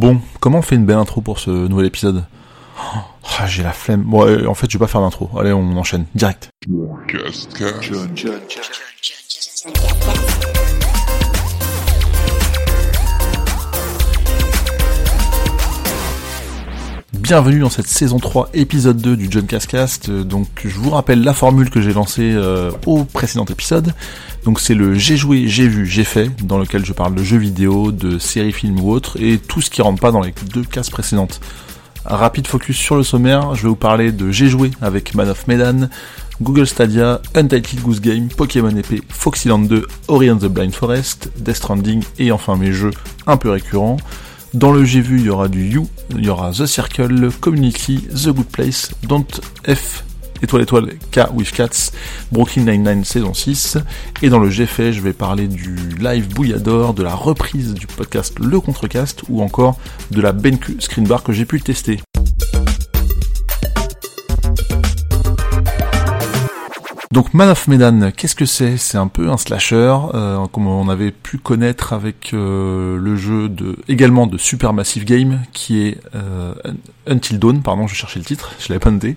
Bon, comment on fait une belle intro pour ce nouvel épisode? Oh, J'ai la flemme. Bon, euh, en fait, je vais pas faire d'intro. Allez, on enchaîne. Direct. Bienvenue dans cette saison 3, épisode 2 du John Cascast. Donc, je vous rappelle la formule que j'ai lancée euh, au précédent épisode. Donc, c'est le j'ai joué, j'ai vu, j'ai fait, dans lequel je parle de jeux vidéo, de séries, films ou autres, et tout ce qui rentre pas dans les deux cases précédentes. Rapide focus sur le sommaire, je vais vous parler de J'ai joué avec Man of Medan, Google Stadia, Untitled Goose Game, Pokémon épée, Foxyland 2, Ori and the Blind Forest, Death Stranding et enfin mes jeux un peu récurrents. Dans le j'ai vu, il y aura du You, il y aura The Circle, Community, The Good Place, Don't F, étoile étoile K with Cats, Brooklyn Nine-Nine saison 6. Et dans le j'ai fait, je vais parler du live Bouillador, de la reprise du podcast Le Contrecast ou encore de la BenQ Screenbar que j'ai pu tester. Donc Man of Medan, qu'est-ce que c'est? C'est un peu un slasher, euh, comme on avait pu connaître avec euh, le jeu de également de Supermassive Game, qui est euh, Until Dawn, pardon, je cherchais le titre, je l'avais pas noté.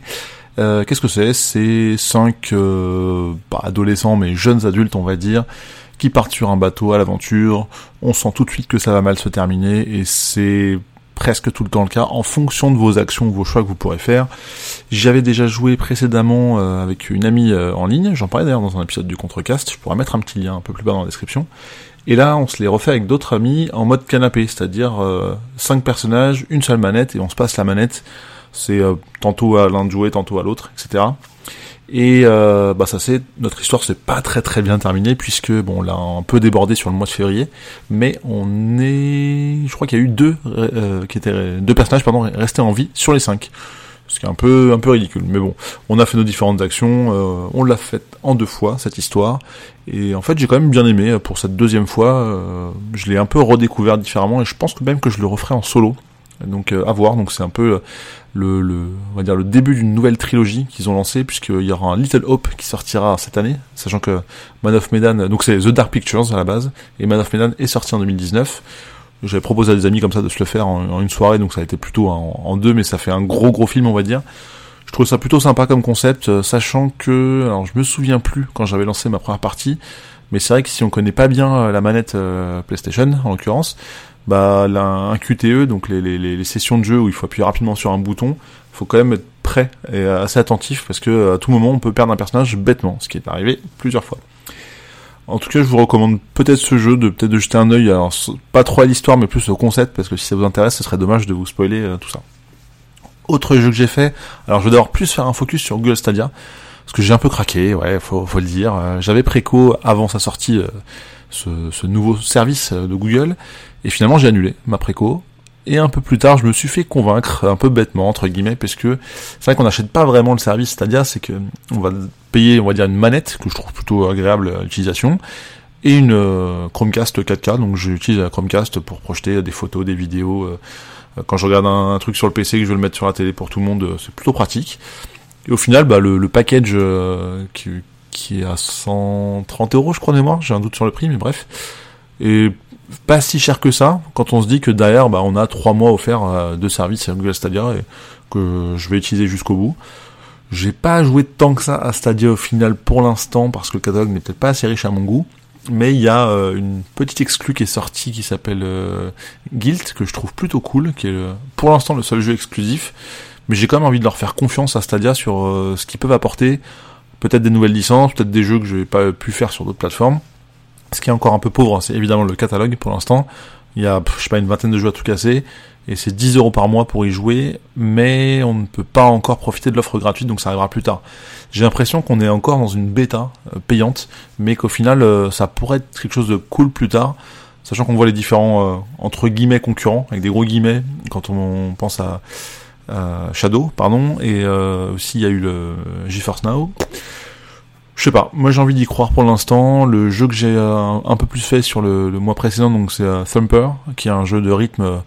qu'est-ce que c'est? C'est cinq pas adolescents mais jeunes adultes, on va dire, qui partent sur un bateau à l'aventure. On sent tout de suite que ça va mal se terminer et c'est presque tout le temps le cas, en fonction de vos actions, vos choix que vous pourrez faire. J'avais déjà joué précédemment euh, avec une amie euh, en ligne, j'en parlais d'ailleurs dans un épisode du Contrecast, je pourrais mettre un petit lien un peu plus bas dans la description. Et là, on se les refait avec d'autres amis en mode canapé, c'est-à-dire euh, cinq personnages, une seule manette, et on se passe la manette. C'est tantôt à l'un de jouer, tantôt à l'autre, etc. Et euh, bah ça c'est notre histoire c'est pas très très bien terminée puisque bon on l'a un peu débordé sur le mois de février, mais on est, je crois qu'il y a eu deux euh, qui étaient deux personnages pardon restés en vie sur les cinq, ce qui est un peu un peu ridicule. Mais bon, on a fait nos différentes actions, euh, on l'a fait en deux fois cette histoire, et en fait j'ai quand même bien aimé pour cette deuxième fois. je l'ai un peu redécouvert différemment et je pense que même que je le referai en solo. Donc à voir, donc c'est un peu le, le, on va dire le début d'une nouvelle trilogie qu'ils ont lancée puisqu'il y aura un Little Hope qui sortira cette année, sachant que Man of Medan, donc c'est The Dark Pictures à la base, et Man of Medan est sorti en 2019. J'avais proposé à des amis comme ça de se le faire en, une soirée, donc ça a été plutôt en, deux, mais ça fait un gros gros film on va dire. Je trouve ça plutôt sympa comme concept, euh, sachant que, alors je me souviens plus quand j'avais lancé ma première partie, mais c'est vrai que si on connaît pas bien euh, la manette euh, PlayStation en l'occurrence, bah un QTE, donc les, les, les, sessions de jeu où il faut appuyer rapidement sur un bouton, faut quand même être prêt et assez attentif parce que à tout moment on peut perdre un personnage bêtement, ce qui est arrivé plusieurs fois. En tout cas, je vous recommande peut-être ce jeu, de peut-être de jeter un œil, alors pas trop à l'histoire, mais plus au concept, parce que si ça vous intéresse, ce serait dommage de vous spoiler euh, tout ça. Autre jeu que j'ai fait, alors je vais d'abord plus faire un focus sur Google Stadia, parce que j'ai un peu craqué, ouais, faut, faut le dire. Euh, j'avais préco avant sa sortie euh, ce, ce, nouveau service de Google, et finalement, j'ai annulé ma préco. Et un peu plus tard, je me suis fait convaincre, un peu bêtement, entre guillemets, parce que c'est vrai qu'on n'achète pas vraiment le service, c'est-à-dire c'est que on va payer, on va dire, une manette, que je trouve plutôt agréable à l'utilisation, et une euh, Chromecast 4K, donc j'utilise la Chromecast pour projeter des photos, des vidéos. Euh, quand je regarde un, truc sur le PC que je veux le mettre sur la télé pour tout le monde, euh, c'est plutôt pratique. Et au final, bah, le, le package qui, qui est à 130 euros, je crois de mémoire, j'ai un doute sur le prix, mais bref, et pas si cher que ça quand on se dit que derrière bah, on a trois mois offerts euh, de service à Google Stadia et que je vais utiliser jusqu'au bout. J'ai pas joué tant que ça à Stadia au final pour l'instant parce que le catalogue n'est peut-être pas assez riche à mon goût. Mais il y a euh, une petite exclue qui est sortie qui s'appelle euh, Guild que je trouve plutôt cool, qui est pour l'instant le seul jeu exclusif. Mais j'ai quand même envie de leur faire confiance à Stadia sur ce qu'ils peuvent apporter. Peut-être des nouvelles licences, peut-être des jeux que je n'ai pas pu faire sur d'autres plateformes. Ce qui est encore un peu pauvre, c'est évidemment le catalogue pour l'instant. Il y a, je sais pas, une vingtaine de jeux à tout casser, et c'est 10 euros par mois pour y jouer, mais on ne peut pas encore profiter de l'offre gratuite, donc ça arrivera plus tard. J'ai l'impression qu'on est encore dans une bêta euh, payante, mais qu'au final, euh, ça pourrait être quelque chose de cool plus tard, sachant qu'on voit les différents, euh, entre guillemets, concurrents, avec des gros guillemets, quand on pense à, Shadow, pardon, et aussi il y a eu le GeForce Now, je sais pas, moi j'ai envie d'y croire pour l'instant. Le jeu que j'ai euh, un peu plus fait sur le, mois précédent, donc c'est euh, Thumper, qui est un jeu de rythme euh,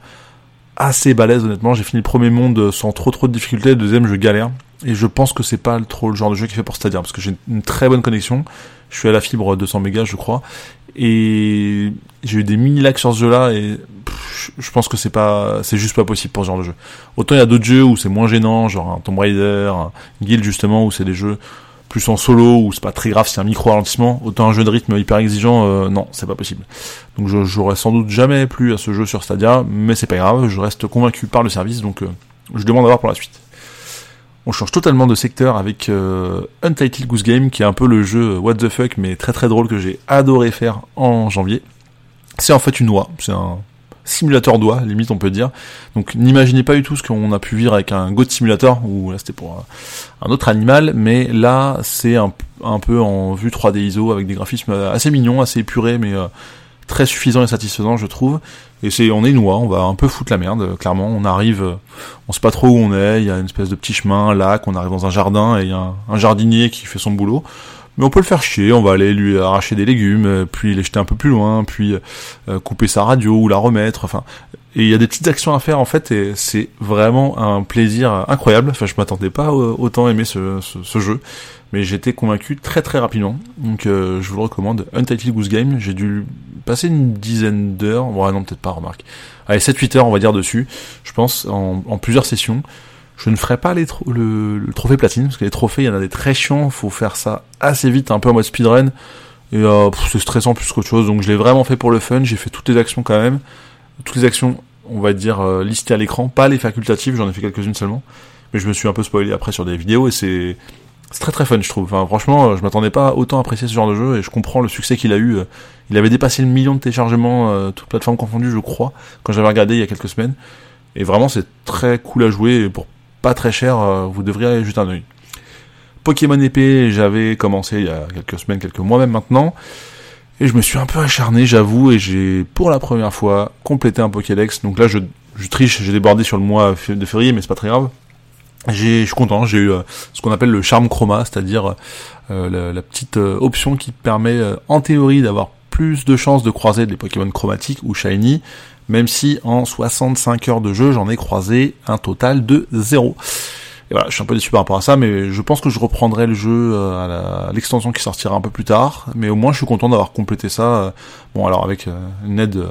assez balèze honnêtement. J'ai fini le premier monde sans trop trop de difficultés, le deuxième je galère. Et je pense que c'est pas trop le genre de jeu qui fait pour Stadia, parce que j'ai une très bonne connexion. Je suis à la fibre 200 mégas je crois. Et j'ai eu des mini lags sur ce jeu là et je pense que c'est pas, c'est juste pas possible pour ce genre de jeu. Autant il y a d'autres jeux où c'est moins gênant, genre un Tomb Raider, un Guild justement, où c'est des jeux plus en solo, où c'est pas très grave, c'est un micro ralentissement. Autant un jeu de rythme hyper exigeant, euh, non, c'est pas possible. Donc j'aurais sans doute jamais plu à ce jeu sur Stadia, mais c'est pas grave, je reste convaincu par le service, donc euh, je demande à voir pour la suite. On change totalement de secteur avec euh, Untitled Goose Game, qui est un peu le jeu what the fuck, mais très très drôle que j'ai adoré faire en janvier. C'est en fait une oie, c'est un simulateur d'oie, limite on peut dire. Donc n'imaginez pas du tout ce qu'on a pu vivre avec un Goat Simulator, où là c'était pour un autre animal, mais là c'est un, peu en vue 3D ISO, avec des graphismes assez mignons, assez épurés, mais euh, très suffisants et satisfaisants je trouve. Et c'est, on est une oie, on va un peu foutre la merde, clairement. On arrive, on sait pas trop où on est, il y a une espèce de petit chemin, un lac, on arrive dans un jardin et il y a un jardinier qui fait son boulot mais on peut le faire chier, on va aller lui arracher des légumes, euh, puis les jeter un peu plus loin, puis euh, couper sa radio ou la remettre, enfin, et il y a des petites actions à faire en fait, et c'est vraiment un plaisir incroyable. Enfin, je m'attendais pas autant aimer ce, jeu, mais j'étais convaincu très très rapidement. Donc, euh, je vous le recommande. Untitled Goose Game, j'ai dû passer une dizaine d'heures, bon, non peut-être pas, remarque. Allez, 7-8 heures on va dire dessus, je pense, en, en plusieurs sessions. Je ne ferai pas les le, le, trophée platine, parce que les trophées, il y en a des très chiants, faut faire ça assez vite, un peu en mode speedrun, et euh, c'est stressant plus qu'autre chose, donc je l'ai vraiment fait pour le fun, j'ai fait toutes les actions quand même, toutes les actions, on va dire, euh, listées à l'écran, pas les facultatives, j'en ai fait quelques-unes seulement, mais je me suis un peu spoilé après sur des vidéos, et c'est c'est très très fun je trouve. Enfin, franchement, euh, je m'attendais pas autant à apprécier ce genre de jeu et je comprends le succès qu'il a eu. Euh, il avait dépassé le million de téléchargements, euh, toutes plateformes confondues, je crois, quand j'avais regardé il y a quelques semaines. Et vraiment, c'est très cool à jouer pour pas très cher, euh, vous devriez aller juste un oeil. Pokémon épée, j'avais commencé il y a quelques semaines, quelques mois même maintenant. Et je me suis un peu acharné, j'avoue, et j'ai pour la première fois complété un Pokédex. Donc là, je, je triche, j'ai débordé sur le mois de février, mais c'est pas très grave. J'ai, je suis content, j'ai eu euh, ce qu'on appelle le charme chroma, c'est-à-dire euh, la, petite option qui permet, en théorie, d'avoir plus de chances de croiser des Pokémon chromatiques ou shiny, même si en 65 heures de jeu, j'en ai croisé un total de 0. Et voilà, je suis un peu déçu par rapport à ça, mais je pense que je reprendrai le jeu euh, à l'extension qui sortira un peu plus tard. Mais au moins, je suis content d'avoir complété ça. Euh, bon, alors avec euh, une aide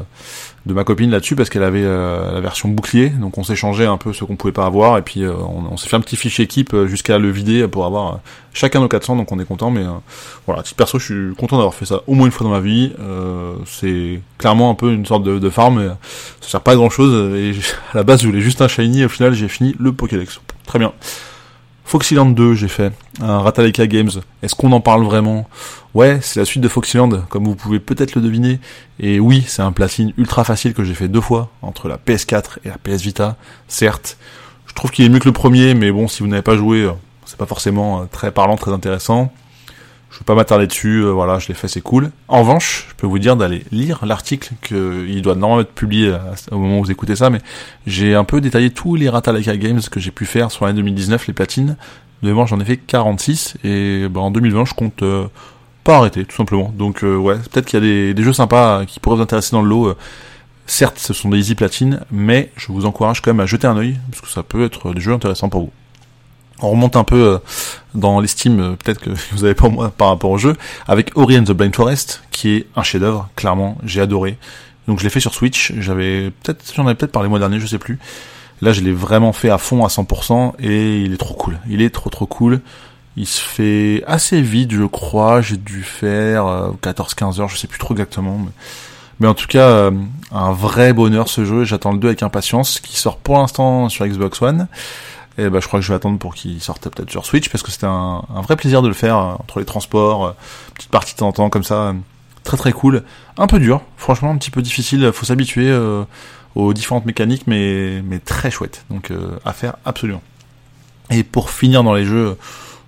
de ma copine là-dessus parce qu'elle avait euh, la version bouclier, donc on s'est changé un peu ce qu'on pouvait pas avoir et puis euh, on, s'est fait un petit fichier équipe euh, jusqu'à le vider pour avoir chacun nos 400, donc on est content. Mais voilà, petit perso, je suis content d'avoir fait ça au moins une fois dans ma vie. c'est clairement un peu une sorte de, de farm, mais ça sert pas à grand chose. Et à la base, je voulais juste un shiny, au final, j'ai fini le Pokédex. Très bien. Foxyland 2, j'ai fait un Rataleka Games. Est-ce qu'on en parle vraiment? Ouais, c'est la suite de Foxyland, comme vous pouvez peut-être le deviner. Et oui, c'est un platine ultra facile que j'ai fait deux fois, entre la PS4 et la PS Vita, certes. Je trouve qu'il est mieux que le premier, mais bon, si vous n'avez pas joué, euh, c'est pas forcément euh, très parlant, très intéressant. Je vais pas m'attarder dessus, euh, voilà, je l'ai fait, c'est cool. En revanche, je peux vous dire d'aller lire l'article qu'il doit normalement être publié euh, au moment où vous écoutez ça, mais j'ai un peu détaillé tous les Ratalaka Games que j'ai pu faire sur l'année 2019, les platines. De j'en ai fait 46, et bah, en 2020, je compte euh, pas arrêter, tout simplement. Donc ouais, peut-être qu'il y a des, des, jeux sympas qui pourraient vous intéresser dans le lot. certes, ce sont des easy platines, mais je vous encourage quand même à jeter un œil, parce que ça peut être des jeux intéressants pour vous on remonte un peu euh, dans l'estime euh, peut-être que vous avez pas moi par rapport au jeu avec Ori and the Blind Forest qui est un chef-d'œuvre clairement j'ai adoré. Donc je l'ai fait sur Switch j'avais peut-être j'en avais peut-être parlé le mois dernier je sais plus. Là je l'ai vraiment fait à fond à 100% et il est trop cool. Il est trop trop cool. Il se fait assez vite je crois. J'ai dû faire 14-15 euh, heures je sais plus trop exactement mais, mais en tout cas un vrai bonheur ce jeu. J'attends le 2 avec impatience qui sort pour l'instant sur Xbox One et bah, je crois que je vais attendre pour qu'il sorte peut-être sur Switch parce que c'était un, vrai plaisir de le faire euh, entre les transports, euh, petite partie de temps en temps comme ça, euh, très très cool. Un peu dur, franchement un petit peu difficile, faut s'habituer aux différentes mécaniques, mais mais très chouette. Donc à faire absolument. Et pour finir dans les jeux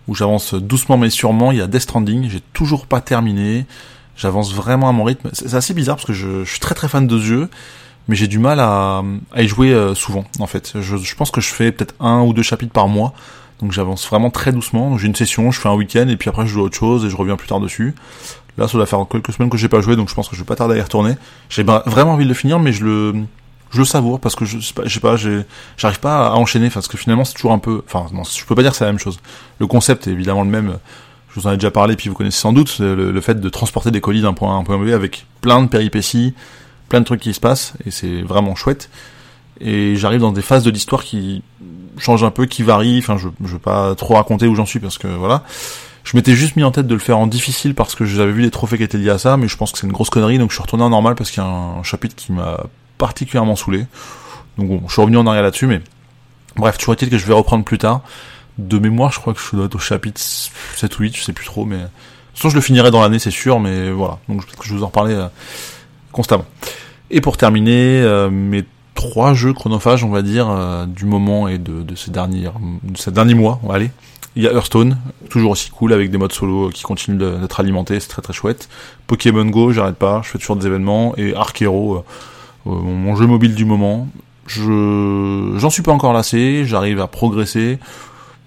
où j'avance doucement mais sûrement, il y a Death Stranding. J'ai toujours pas terminé. J'avance vraiment à mon rythme. C'est assez bizarre parce que je, je suis très très fan de ce jeu mais j'ai du mal à, à y jouer euh, souvent en fait. Je, je, pense que je fais peut-être un ou deux chapitres par mois, donc j'avance vraiment très doucement. J'ai une session, je fais un week-end et puis après je joue à autre chose et je reviens plus tard dessus. Là, ça doit faire quelques semaines que j'ai pas joué, donc je pense que je vais pas tarder à y retourner. J'ai vraiment envie de le finir, mais je le je le savoure parce que je sais pas, je pas, j'arrive pas à enchaîner parce que finalement c'est toujours un peu, enfin non, je peux pas dire que c'est la même chose. Le concept est évidemment le même. Je vous en ai déjà parlé, puis vous connaissez sans doute le, le fait de transporter des colis d'un point à un point B avec plein de péripéties, plein de trucs qui se passent et c'est vraiment chouette. Et j'arrive dans des phases de l'histoire qui changent un peu, qui varient. Enfin, je, je veux pas trop raconter où j'en suis parce que voilà. Je m'étais juste mis en tête de le faire en difficile parce que j'avais vu les trophées qui étaient liés à ça, mais je pense que c'est une grosse connerie, donc je suis retourné en normal parce qu'il y a un chapitre qui m'a particulièrement saoulé. Donc bon, je suis revenu en arrière là-dessus, mais bref, toujours est-il que je vais reprendre plus tard. De mémoire, je crois que je dois être au chapitre 7 ou 8, je sais plus trop, mais... De toute façon, je le finirai dans l'année, c'est sûr, mais voilà. Donc peut-être que je vais vous en reparler euh, constamment. Et pour terminer, euh, mes trois jeux chronophages, on va dire, euh, du moment et de, ces derniers, de ces derniers mois, on va aller. Il y a Hearthstone, toujours aussi cool, avec des modes solo qui continuent d'être alimentés, c'est très très chouette. Pokémon Go, j'arrête pas, je fais toujours des événements. Et Ark Hero, mon jeu mobile du moment. Je j'en suis pas encore lassé, j'arrive à progresser.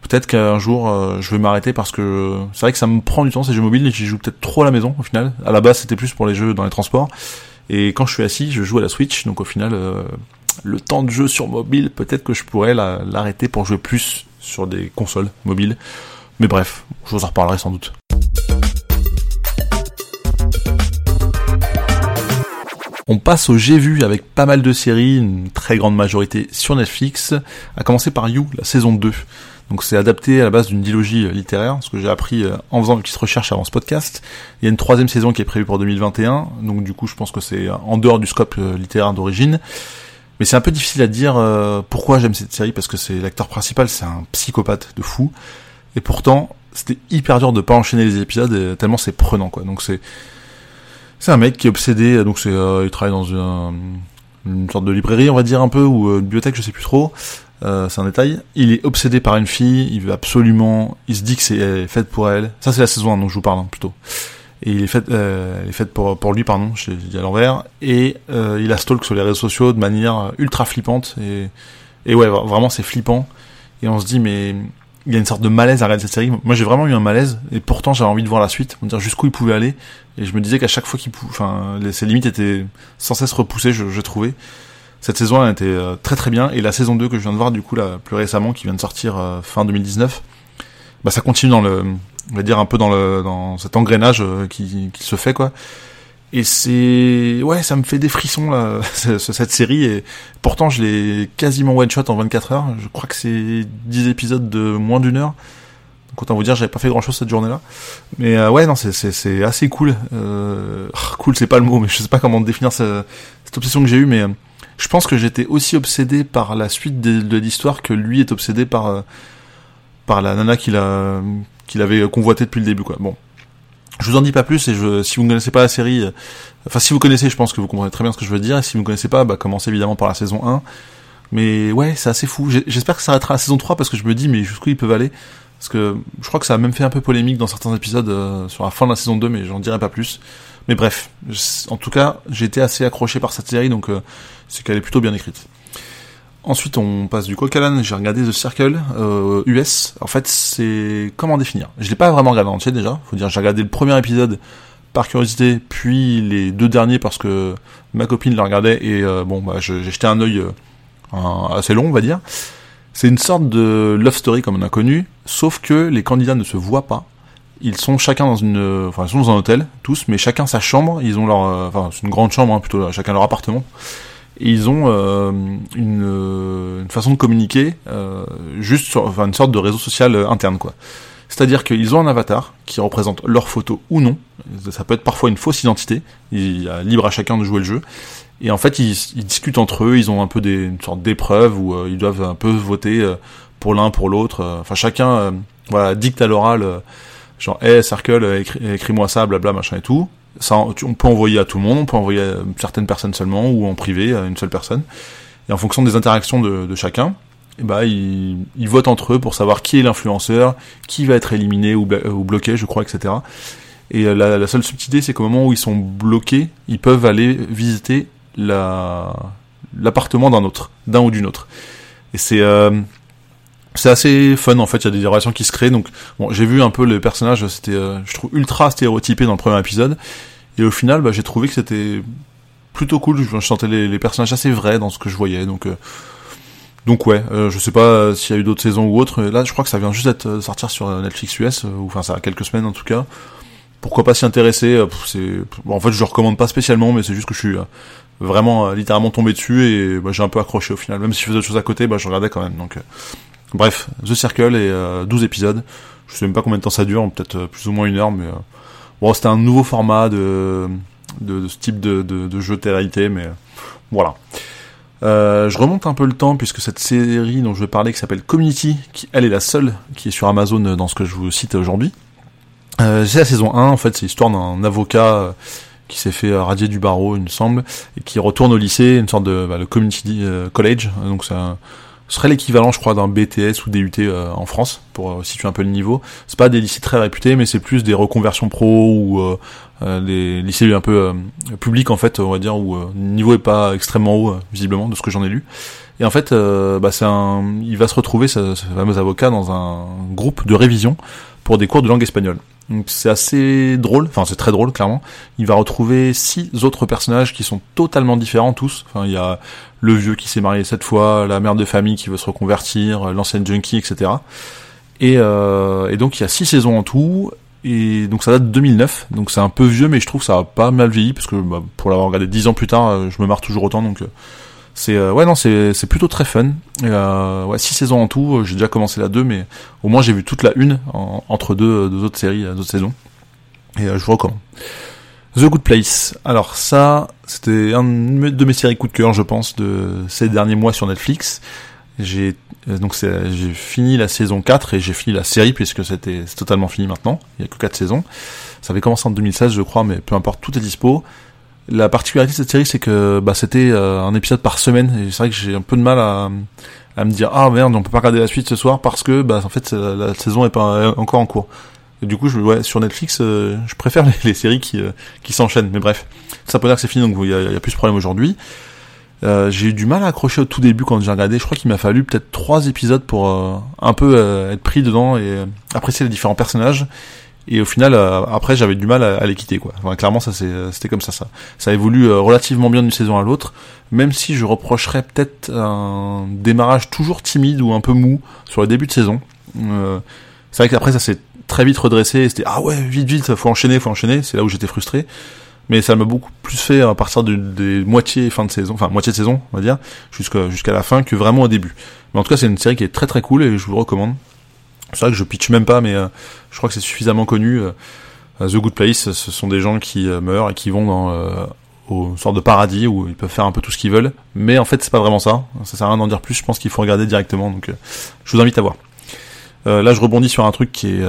Peut-être qu'un jour euh, je vais m'arrêter parce que c'est vrai que ça me prend du temps ces jeux mobiles et j'y joue peut-être trop à la maison au final. À la base c'était plus pour les jeux dans les transports et quand je suis assis je joue à la Switch donc au final euh, le temps de jeu sur mobile peut-être que je pourrais l'arrêter pour jouer plus sur des consoles mobiles. Mais bref, je vous en reparlerai sans doute. On passe au J'ai vu avec pas mal de séries, une très grande majorité sur Netflix, à commencer par You, la saison 2. Donc c'est adapté à la base d'une dilogie euh, littéraire, ce que j'ai appris euh, en faisant une petite recherche avant ce podcast. Il y a une troisième saison qui est prévue pour 2021, donc du coup je pense que c'est en dehors du scope euh, littéraire d'origine. Mais c'est un peu difficile à dire pourquoi j'aime cette série, parce que c'est l'acteur principal, c'est un psychopathe de fou. Et pourtant, c'était hyper dur de pas enchaîner les épisodes, tellement c'est prenant quoi. Donc c'est c'est un mec qui est obsédé, donc c'est, euh, il travaille dans une, sorte de librairie, on va dire un peu, ou euh, une bibliothèque, je sais plus trop. Euh, c'est un détail. Il est obsédé par une fille, il veut absolument, il se dit que c'est fait pour elle. Ça c'est la saison 1 dont je vous parle hein, plutôt. Et il est fait, euh, est fait pour pour lui, pardon, j'ai dit à l'envers. Et euh, il a stalk sur les réseaux sociaux de manière ultra flippante et et ouais, vraiment c'est flippant. Et on se dit mais il y a une sorte de malaise à regarder cette série. Moi, j'ai vraiment eu un malaise, et pourtant, j'avais envie de voir la suite, me dire jusqu'où il pouvait aller. Et je me disais qu'à chaque fois qu'il pouvait, enfin, ses limites étaient sans cesse repoussées, je, je trouvais. Cette saison, elle était euh, très très bien, et la saison 2 que je viens de voir, du coup, là, plus récemment, qui vient de sortir euh, fin 2019, bah, ça continue dans le, on va dire un peu dans le, dans cet engrenage euh, qui, qui se fait, quoi. Et c'est ouais, ça me fait des frissons là, cette série. Et pourtant, je l'ai quasiment one shot en 24 heures. Je crois que c'est 10 épisodes de moins d'une heure. Donc autant vous dire, j'avais pas fait grand chose cette journée-là. Mais euh, ouais, non, c'est c'est assez cool. Cool, c'est pas le mot, mais je sais pas comment définir cette, cette obsession que j'ai eue. Mais je pense que j'étais aussi obsédé par la suite de, l'histoire que lui est obsédé par euh, par la nana qu'il a qu'il avait convoité depuis le début. Quoi. Bon, je vous en dis pas plus et je, si vous ne connaissez pas la série, euh, enfin si vous connaissez, je pense que vous comprenez très bien ce que je veux dire. Et si vous ne connaissez pas, bah commencez évidemment par la saison 1. Mais ouais, c'est assez fou. J'espère que ça arrêtera la saison 3 parce que je me dis mais jusqu'où ils peuvent aller? Parce que je crois que ça a même fait un peu polémique dans certains épisodes euh, sur la fin de la saison 2, mais j'en dirai pas plus. Mais bref, en tout cas, été assez accroché par cette série, donc euh, c'est qu'elle est plutôt bien écrite. Ensuite, on passe du coq J'ai regardé The Circle euh, US. En fait, c'est comment définir Je l'ai pas vraiment regardé en entier déjà. Faut dire, j'ai regardé le premier épisode par curiosité, puis les deux derniers parce que ma copine le regardait et euh, bon, bah, j'ai jeté un œil euh, assez long, on va dire. C'est une sorte de love story comme on a connu, sauf que les candidats ne se voient pas. Ils sont chacun dans une, enfin, ils sont dans un hôtel, tous, mais chacun sa chambre. Ils ont leur, enfin, c'est une grande chambre, hein, plutôt, chacun leur appartement et ils ont euh, une, euh, une, façon de communiquer euh, juste sur enfin, une sorte de réseau social euh, interne quoi. C'est-à-dire qu'ils ont un avatar qui représente leur photo ou non. Ça peut être parfois une fausse identité. Il est libre à chacun de jouer le jeu. Et en fait, ils, discutent entre eux. Ils ont un peu des, une sorte d'épreuve où euh, ils doivent un peu voter pour l'un pour l'autre. Enfin, chacun voilà dicte à l'oral genre hey Circle écris-moi ça blabla machin et tout ça, on peut envoyer à tout le monde, on peut envoyer à certaines personnes seulement ou en privé à une seule personne. Et en fonction des interactions de, chacun, bah, ils, votent entre eux pour savoir qui est l'influenceur, qui va être éliminé ou, bloqué, je crois, etc. Et euh, la, seule subtilité, c'est qu'au moment où ils sont bloqués, ils peuvent aller visiter la l'appartement d'un autre, d'un ou d'une autre. Et c'est euh, c'est assez fun en fait, il y a des relations qui se créent. Donc bon, j'ai vu un peu les personnages, c'était euh, ultra stéréotypé dans le premier épisode. Et au final, bah, j'ai trouvé que c'était plutôt cool. Je, sentais les, personnages assez vrais dans ce que je voyais. Donc euh, donc ouais, euh, je sais pas s'il y a eu d'autres saisons ou autres. Là, je crois que ça vient juste d'être sortir sur Netflix US, ou enfin ça a quelques semaines en tout cas. Pourquoi pas s'y intéresser C'est bon, en fait je le recommande pas spécialement, mais c'est juste que je suis vraiment littéralement tombé dessus et bah, j'ai un peu accroché au final. Même si je faisais autre chose à côté, bah, je regardais quand même. Donc bref, The Circle et 12 épisodes. Je sais même pas combien de temps ça dure, peut-être plus ou moins une heure, mais bon, c'était un nouveau format de de, ce type de, de, de jeu de réalité, mais voilà. Euh, je remonte un peu le temps puisque cette série dont je vais parler qui s'appelle Community, qui elle est la seule qui est sur Amazon dans ce que je vous cite aujourd'hui. Euh, c'est la saison 1 en fait, c'est l'histoire d'un avocat euh, qui s'est fait radier du barreau, il me semble, et qui retourne au lycée, une sorte de bah, le community college, donc ça serait l'équivalent, je crois, d'un BTS ou DUT en France pour situer un peu le niveau. C'est pas des lycées très réputés, mais c'est plus des reconversions pro ou euh, les lycées un peu euh, publics en fait, on va dire où euh, le niveau est pas extrêmement haut visiblement de ce que j'en ai lu. Et en fait, bah, c'est un, il va se retrouver ce, fameux avocat dans un groupe de révision pour des cours de langue espagnole. Donc c'est assez drôle, enfin c'est très drôle clairement. Il va retrouver six autres personnages qui sont totalement différents tous. Enfin il y a le vieux qui s'est marié cette fois, la mère de famille qui veut se reconvertir, l'ancienne junkie, etc. Et, euh, et donc il y a six saisons en tout. Et donc ça date de 2009, donc c'est un peu vieux, mais je trouve que ça a pas mal vieilli parce que bah, pour l'avoir regardé 10 ans plus tard, euh, je me marre toujours autant. Donc euh, c'est euh, ouais non c'est c'est plutôt très fun. Ouais six saisons en tout. J'ai déjà commencé la 2, mais au moins j'ai vu toute la une entre deux, deux autres séries, deux autres saisons. Et je vous recommande. The Good Place. Alors ça, c'était un de mes séries coup de cœur, je pense, de ces derniers mois sur Netflix. J'ai euh, donc j'ai fini la saison 4 et j'ai fini la série puisque c'était totalement fini maintenant. Il y a que 4 saisons. Ça avait commencé en 2016 je crois, mais peu importe, tout est dispo. La particularité de cette série c'est que bah, c'était euh, un épisode par semaine et c'est vrai que j'ai un peu de mal à, à me dire ah merde on peut pas regarder la suite ce soir parce que bah en fait la, saison est pas encore en cours. Du coup je, ouais, sur Netflix euh, je préfère les, séries qui, qui s'enchaînent. Mais bref, ça peut dire que c'est fini donc il y, a, a plus de problème aujourd'hui. Euh, j'ai eu du mal à accrocher au tout début quand j'ai regardé. Je crois qu'il m'a fallu peut-être trois épisodes pour euh, un peu euh, être pris dedans et apprécier les différents personnages. Et au final, après, j'avais du mal à, les quitter, quoi. Enfin, clairement, ça c'était comme ça, ça. Ça évolue relativement bien d'une saison à l'autre, même si je reprocherais peut-être un démarrage toujours timide ou un peu mou sur le début de saison. c'est vrai qu'après, ça s'est très vite redressé. C'était ah ouais, vite, vite, faut enchaîner, faut enchaîner. C'est là où j'étais frustré mais ça m'a beaucoup plus fait à partir des moitiés fin de saison, enfin moitié de saison, on va dire, jusqu'à jusqu'à la fin que vraiment au début. Mais en tout cas, c'est une série qui est très très cool et je vous le recommande. C'est vrai que je pitch même pas, mais euh, je crois que c'est suffisamment connu. Euh, The Good Place, ce sont des gens qui euh, meurent et qui vont dans au sorte de paradis où ils peuvent faire un peu tout ce qu'ils veulent. Mais en fait, c'est pas vraiment ça. Ça sert à rien d'en dire plus. Je pense qu'il faut regarder directement. Donc, je vous invite à voir. là, je rebondis sur un truc qui est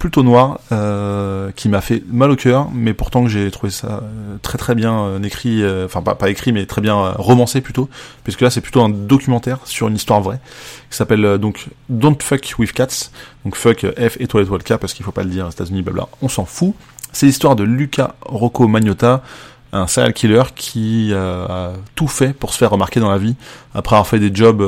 plutôt noir, euh, qui m'a fait mal au cœur, mais pourtant que j'ai trouvé ça euh, très très bien euh, écrit, enfin pas, pas écrit, mais très bien romancé plutôt, puisque là c'est plutôt un documentaire sur une histoire vraie, qui s'appelle donc Don't Fuck With Cats, donc fuck F étoile étoile K, parce qu'il faut pas le dire aux États-Unis, blabla, on s'en fout. C'est l'histoire de Luca Rocco Magnotta, un serial killer qui a tout fait pour se faire remarquer dans la vie, après avoir fait des jobs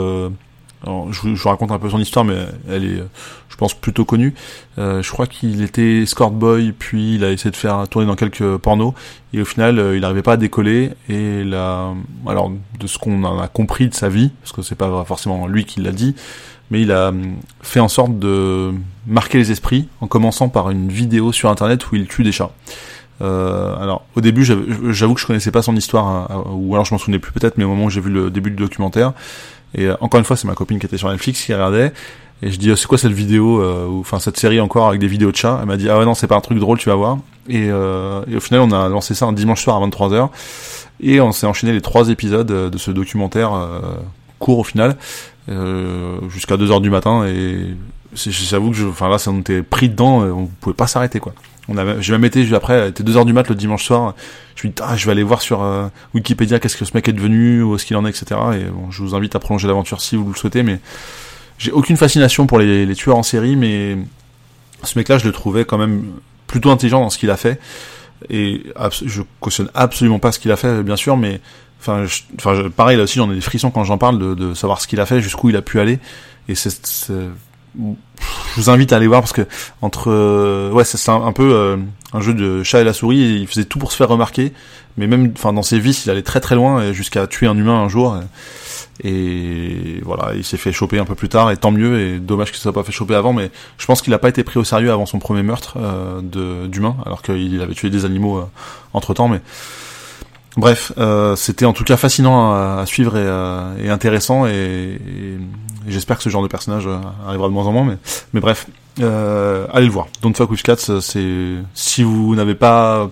alors, je, vous, raconte un peu son histoire, mais elle est, je pense, plutôt connue. Euh, je crois qu'il était escort boy, puis il a essayé de faire tourner dans quelques pornos, et au final, euh, il n'arrivait pas à décoller. Et là, alors de ce qu'on a compris de sa vie, parce que c'est pas forcément lui qui l'a dit, mais il a hum, fait en sorte de marquer les esprits en commençant par une vidéo sur internet où il tue des chats. Euh, alors au début j'avoue que je connaissais pas son histoire hein, ou alors je m'en souvenais plus peut-être mais au moment où j'ai vu le début du documentaire et euh, encore une fois, c'est ma copine qui était sur Netflix qui regardait. Et je dis, oh, c'est quoi cette vidéo, euh, enfin cette série encore avec des vidéos de chats? Elle m'a dit, ah ouais non, c'est pas un truc drôle, tu vas voir. Et, euh, au final, on a lancé ça un dimanche soir à 23h. Et on s'est enchaîné les trois épisodes de ce documentaire court au final, jusqu'à 2h du matin. Et j'avoue que enfin là, on était pris dedans, on pouvait pas s'arrêter quoi. On avait, j'ai même été après, était 2 heures du mat le dimanche soir. Je me dis, ah, je vais aller voir sur euh, Wikipédia qu'est-ce que ce mec est devenu, où est-ce qu'il en est, etc. Et bon, je vous invite à prolonger l'aventure si vous le souhaitez, mais j'ai aucune fascination pour les, les, tueurs en série, mais ce mec-là, je le trouvais quand même plutôt intelligent dans ce qu'il a fait. Et je cautionne absolument pas ce qu'il a fait, bien sûr, mais enfin, enfin, pareil là aussi, j'en ai des frissons quand j'en parle de, de savoir ce qu'il a fait, jusqu'où il a pu aller. Et c'est je vous invite à aller voir parce que entre euh, ouais c'est un, peu euh, un jeu de chat et la souris et il faisait tout pour se faire remarquer. Mais même enfin dans ses vices il allait très très loin jusqu'à tuer un humain un jour. Et, voilà il s'est fait choper un peu plus tard et tant mieux. Et dommage qu'il ne soit pas fait choper avant mais je pense qu'il n'a pas été pris au sérieux avant son premier meurtre euh, d'humain alors qu'il avait tué des animaux entre temps mais Bref, euh, c'était en tout cas fascinant à, suivre et, et intéressant, et, j'espère que ce genre de personnage arrivera de moins en moins. Mais, mais bref, allez le voir. Don't Fuck with Cats, c'est si vous n'avez pas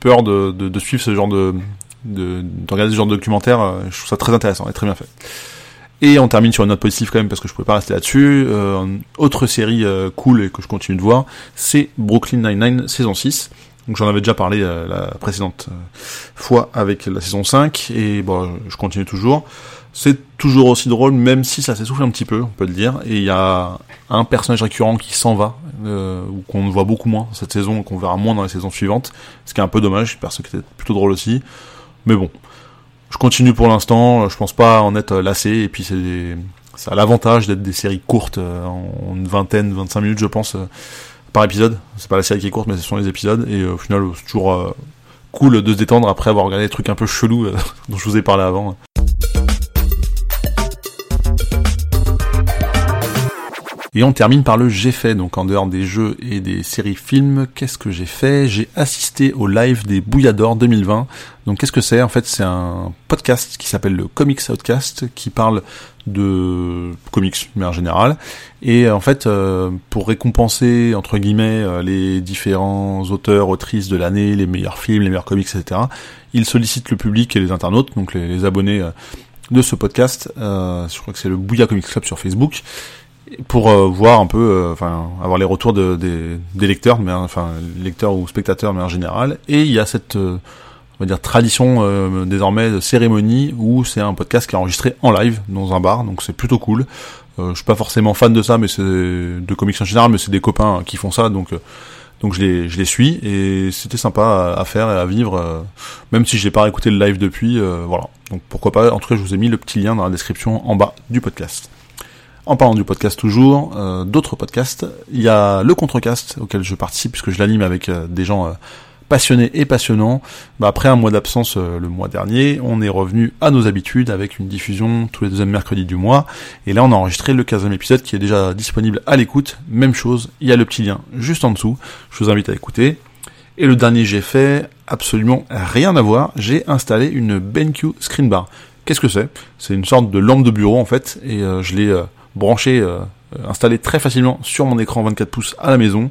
peur de, de, de, suivre ce genre de, de, ce genre de documentaire, je trouve ça très intéressant et très bien fait. Et on termine sur une note positive quand même parce que je pouvais pas rester là-dessus. Euh, autre série euh, cool et que je continue de voir, c'est Brooklyn Nine-Nine saison 6. Donc j'en avais déjà parlé euh, la précédente euh, fois avec la saison 5 et bon, je continue toujours. C'est toujours aussi drôle même si ça s'essouffle un petit peu, on peut le dire. Et il y a un personnage récurrent qui s'en va ou qu'on voit beaucoup moins cette saison, qu'on verra moins dans les saisons suivantes, ce qui est un peu dommage, parce que c'était plutôt drôle aussi. Mais bon, je continue pour l'instant, je pense pas en être lassé, et puis c'est ça a l'avantage d'être des séries courtes, euh, en une vingtaine, 25 minutes je pense, euh, par épisode. C'est pas la série qui est courte, mais ce sont les épisodes, et euh, au final c'est toujours cool de se détendre après avoir regardé des trucs un peu chelous dont je vous ai parlé avant. Et on termine par le j'ai fait, donc en dehors des jeux et des séries films, qu'est-ce que j'ai fait? J'ai assisté au live des Bouilladors 2020. Donc qu'est-ce que c'est? En fait c'est un podcast qui s'appelle le Comics Outcast, qui parle de comics, mais en général. Et en fait, euh, pour récompenser, entre guillemets, euh, les différents auteurs, autrices de l'année, les meilleurs films, les meilleurs comics, etc., il sollicite le public et les internautes, donc les, abonnés euh, de ce podcast. je crois que c'est le Bouilla Comics Club sur Facebook pour euh, voir un peu, euh, enfin, avoir les retours de, des, des, lecteurs, mais enfin, lecteurs ou spectateurs, mais en général. Et il y a cette, euh, on va dire, tradition désormais de cérémonie où c'est un podcast qui est enregistré en live dans un bar, donc c'est plutôt cool. je suis pas forcément fan de ça, mais c'est de comics en général, mais c'est des copains qui font ça, donc donc je les, je les suis et c'était sympa à, faire et à vivre, même si je n'ai pas écouté le live depuis. voilà. Donc pourquoi pas. En tout cas, je vous ai mis le petit lien dans la description en bas du podcast. En parlant du podcast toujours, euh, d'autres podcasts, il y a le Contrecast auquel je participe puisque je l'anime avec euh, des gens euh, passionnés et passionnants. Bah, après un mois d'absence le mois dernier, on est revenu à nos habitudes avec une diffusion tous les deuxièmes mercredis du mois. Et là, on a enregistré le 15e épisode qui est déjà disponible à l'écoute. Même chose, il y a le petit lien juste en dessous. Je vous invite à écouter. Et le dernier j'ai fait, absolument rien à voir, j'ai installé une BenQ Screen Bar. Qu'est-ce que c'est? C'est une sorte de lampe de bureau en fait, et je l'ai branché, euh, installé très facilement sur mon écran 24 pouces à la maison.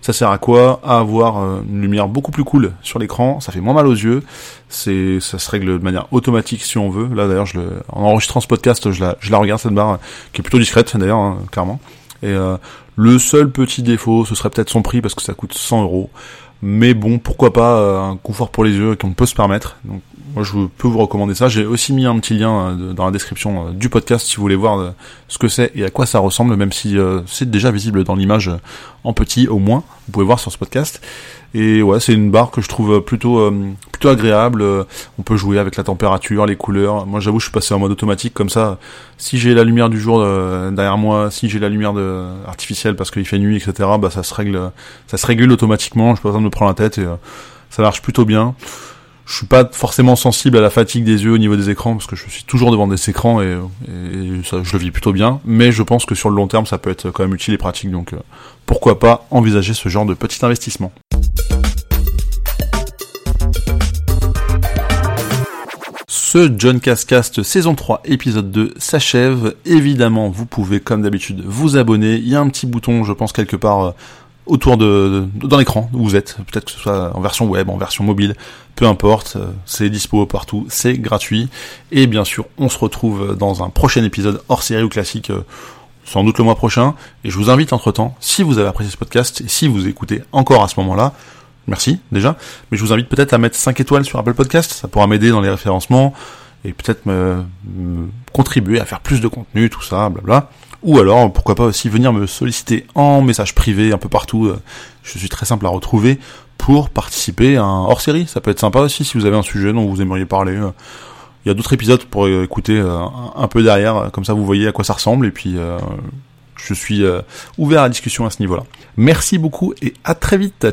Ça sert à quoi? À avoir euh, une lumière beaucoup plus cool sur l'écran, ça fait moins mal aux yeux, c'est ça se règle de manière automatique si on veut. Là d'ailleurs, en enregistrant ce podcast, je la, regarde cette barre qui est plutôt discrète d'ailleurs, hein, clairement. Et euh, le seul petit défaut, ce serait peut-être son prix parce que ça coûte 100 euros. Mais bon, pourquoi pas un confort pour les yeux qu'on peut se permettre. Moi, je peux vous recommander ça. J'ai aussi mis un petit lien euh, dans la description euh, du podcast si vous voulez voir euh, ce que c'est et à quoi ça ressemble, même si c'est déjà visible dans l'image en petit au moins. Vous pouvez voir sur ce podcast. Et ouais, c'est une barre que je trouve plutôt plutôt agréable. On peut jouer avec la température, les couleurs. Moi, j'avoue, je suis passé en mode automatique comme ça. Si j'ai la lumière du jour derrière moi, si j'ai la lumière de, artificielle parce qu'il fait nuit, etc., bah ça se règle, ça se régule automatiquement. Je pas besoin de me prendre la tête et ça marche plutôt bien je suis pas forcément sensible à la fatigue des yeux au niveau des écrans parce que je suis toujours devant des écrans et, je le vis plutôt bien. Mais je pense que sur le long terme, ça peut être quand même utile et pratique. Donc euh, pourquoi pas envisager ce genre de petit investissement. Ce John Cascast saison 3 épisode 2 s'achève. Évidemment, vous pouvez comme d'habitude vous abonner. Il y a un petit bouton, je pense quelque part euh, autour de, dans l'écran où vous êtes, peut-être que ce soit en version web, en version mobile, peu importe, euh, c'est dispo partout, c'est gratuit. Et bien sûr, on se retrouve dans un prochain épisode hors série ou classique, euh, sans doute le mois prochain. Et je vous invite entre-temps, si vous avez apprécié ce podcast, et si vous écoutez encore à ce moment-là, merci déjà, mais je vous invite peut-être à mettre 5 étoiles sur Apple Podcast, ça pourra m'aider dans les référencements, et peut-être me, me, contribuer à faire plus de contenu, tout ça, blabla. Ou alors, pourquoi pas aussi venir me solliciter en message privé un peu partout. Euh, je suis très simple à retrouver pour participer à un hors-série. Ça peut être sympa aussi si vous avez un sujet dont vous aimeriez parler. Euh. Il y a d'autres épisodes pour écouter euh, un peu derrière, comme ça vous voyez à quoi ça ressemble et puis je suis ouvert à la discussion à ce niveau-là. Merci beaucoup et à très vite.